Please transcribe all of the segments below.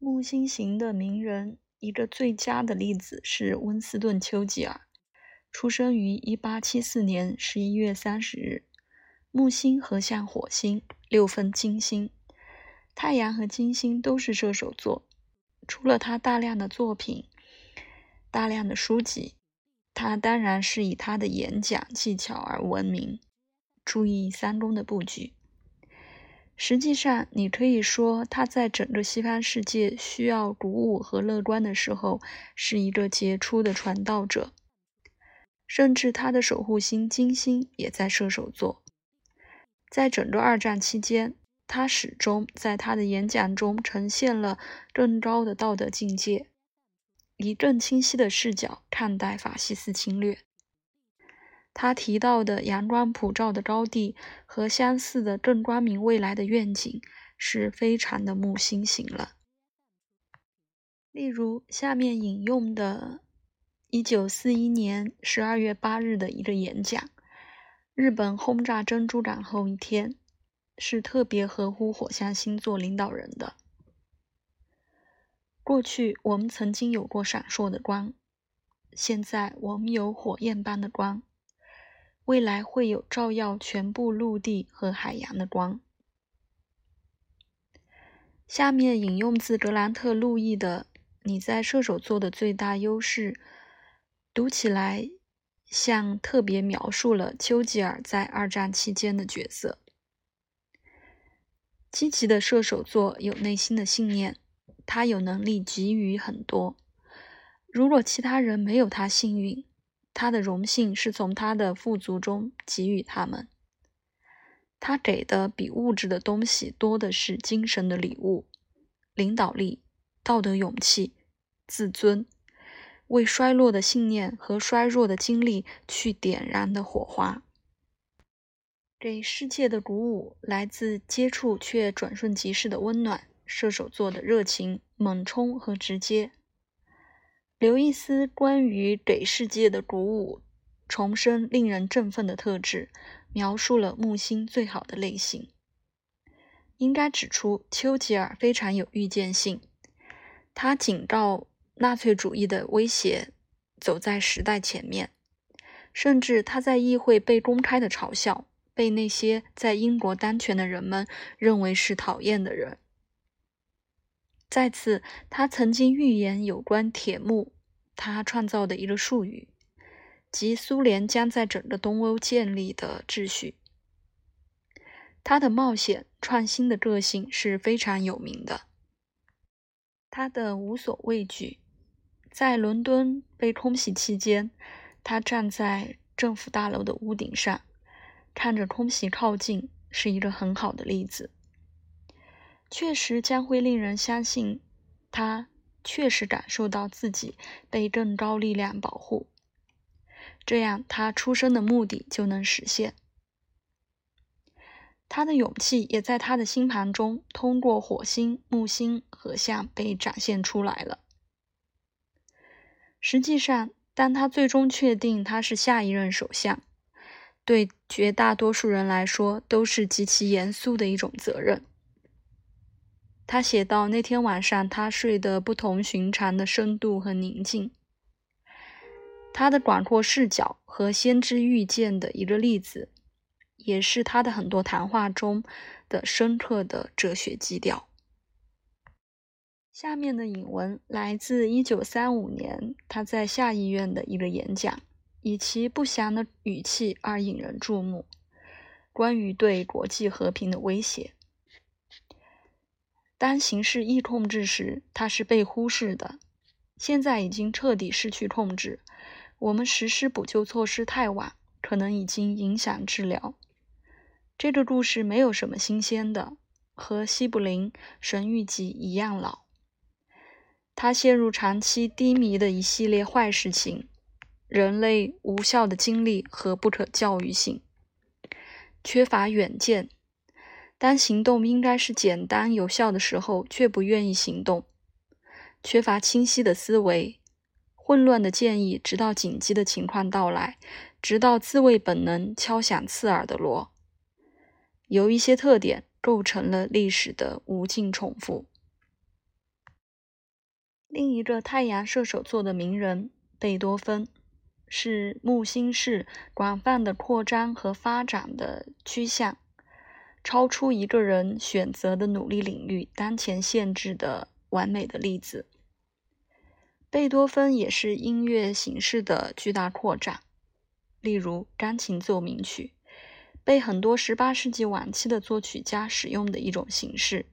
木星型的名人，一个最佳的例子是温斯顿·丘吉尔，出生于1874年11月30日。木星合相火星，六分金星。太阳和金星都是射手座。除了他大量的作品、大量的书籍，他当然是以他的演讲技巧而闻名。注意三宫的布局。实际上，你可以说他在整个西方世界需要鼓舞和乐观的时候，是一个杰出的传道者。甚至他的守护星金星也在射手座。在整个二战期间，他始终在他的演讲中呈现了更高的道德境界，以更清晰的视角看待法西斯侵略。他提到的阳光普照的高地和相似的更光明未来的愿景，是非常的木星型了。例如，下面引用的1941年12月8日的一个演讲：日本轰炸珍珠港后一天，是特别合乎火象星座领导人的。过去我们曾经有过闪烁的光，现在我们有火焰般的光。未来会有照耀全部陆地和海洋的光。下面引用自格兰特·路易的《你在射手座的最大优势》，读起来像特别描述了丘吉尔在二战期间的角色。积极的射手座有内心的信念，他有能力给予很多。如果其他人没有他幸运。他的荣幸是从他的富足中给予他们。他给的比物质的东西多的是精神的礼物、领导力、道德勇气、自尊，为衰落的信念和衰弱的经历去点燃的火花。给世界的鼓舞来自接触却转瞬即逝的温暖。射手座的热情、猛冲和直接。刘易斯关于给世界的鼓舞，重生令人振奋的特质，描述了木星最好的类型。应该指出，丘吉尔非常有预见性，他警告纳粹主义的威胁走在时代前面，甚至他在议会被公开的嘲笑，被那些在英国当权的人们认为是讨厌的人。再次，他曾经预言有关铁幕，他创造的一个术语，即苏联将在整个东欧建立的秩序。他的冒险创新的个性是非常有名的。他的无所畏惧，在伦敦被空袭期间，他站在政府大楼的屋顶上，看着空袭靠近，是一个很好的例子。确实将会令人相信，他确实感受到自己被更高力量保护，这样他出生的目的就能实现。他的勇气也在他的星盘中通过火星、木星合相被展现出来了。实际上，当他最终确定他是下一任首相，对绝大多数人来说都是极其严肃的一种责任。他写道：“那天晚上，他睡得不同寻常的深度和宁静。他的广阔视角和先知预见的一个例子，也是他的很多谈话中的深刻的哲学基调。”下面的引文来自1935年他在下议院的一个演讲，以其不祥的语气而引人注目，关于对国际和平的威胁。当形势易控制时，它是被忽视的。现在已经彻底失去控制。我们实施补救措施太晚，可能已经影响治疗。这个故事没有什么新鲜的，和西布林《神谕集》一样老。他陷入长期低迷的一系列坏事情：人类无效的精力和不可教育性，缺乏远见。当行动应该是简单有效的时候，却不愿意行动，缺乏清晰的思维，混乱的建议，直到紧急的情况到来，直到自卫本能敲响刺耳的锣，有一些特点构成了历史的无尽重复。另一个太阳射手座的名人贝多芬，是木星式广泛的扩张和发展的趋向，超出一个人选择的努力领域当前限制的完美的例子。贝多芬也是音乐形式的巨大扩展，例如钢琴奏鸣曲，被很多18世纪晚期的作曲家使用的一种形式。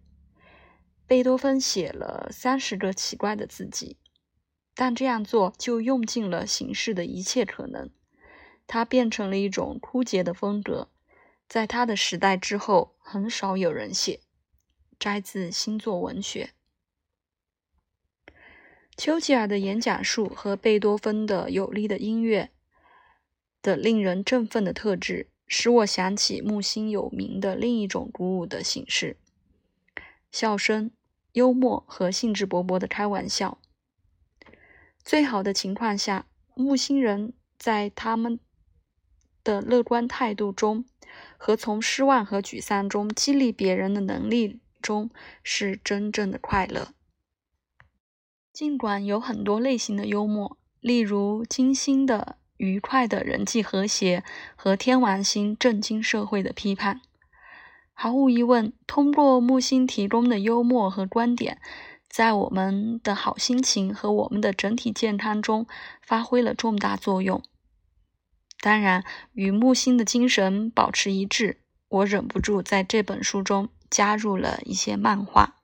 贝多芬写了三十个奇怪的字迹，但这样做就用尽了形式的一切可能。它变成了一种枯竭的风格，在他的时代之后，很少有人写。摘自《星座文学》。丘吉尔的演讲术和贝多芬的有力的音乐的令人振奋的特质，使我想起木星有名的另一种鼓舞的形式。笑声、幽默和兴致勃勃的开玩笑。最好的情况下，木星人在他们的乐观态度中和从失望和沮丧中激励别人的能力中是真正的快乐。尽管有很多类型的幽默，例如金星的愉快的人际和谐和天王星震惊社会的批判。毫无疑问，通过木星提供的幽默和观点，在我们的好心情和我们的整体健康中发挥了重大作用。当然，与木星的精神保持一致，我忍不住在这本书中加入了一些漫画。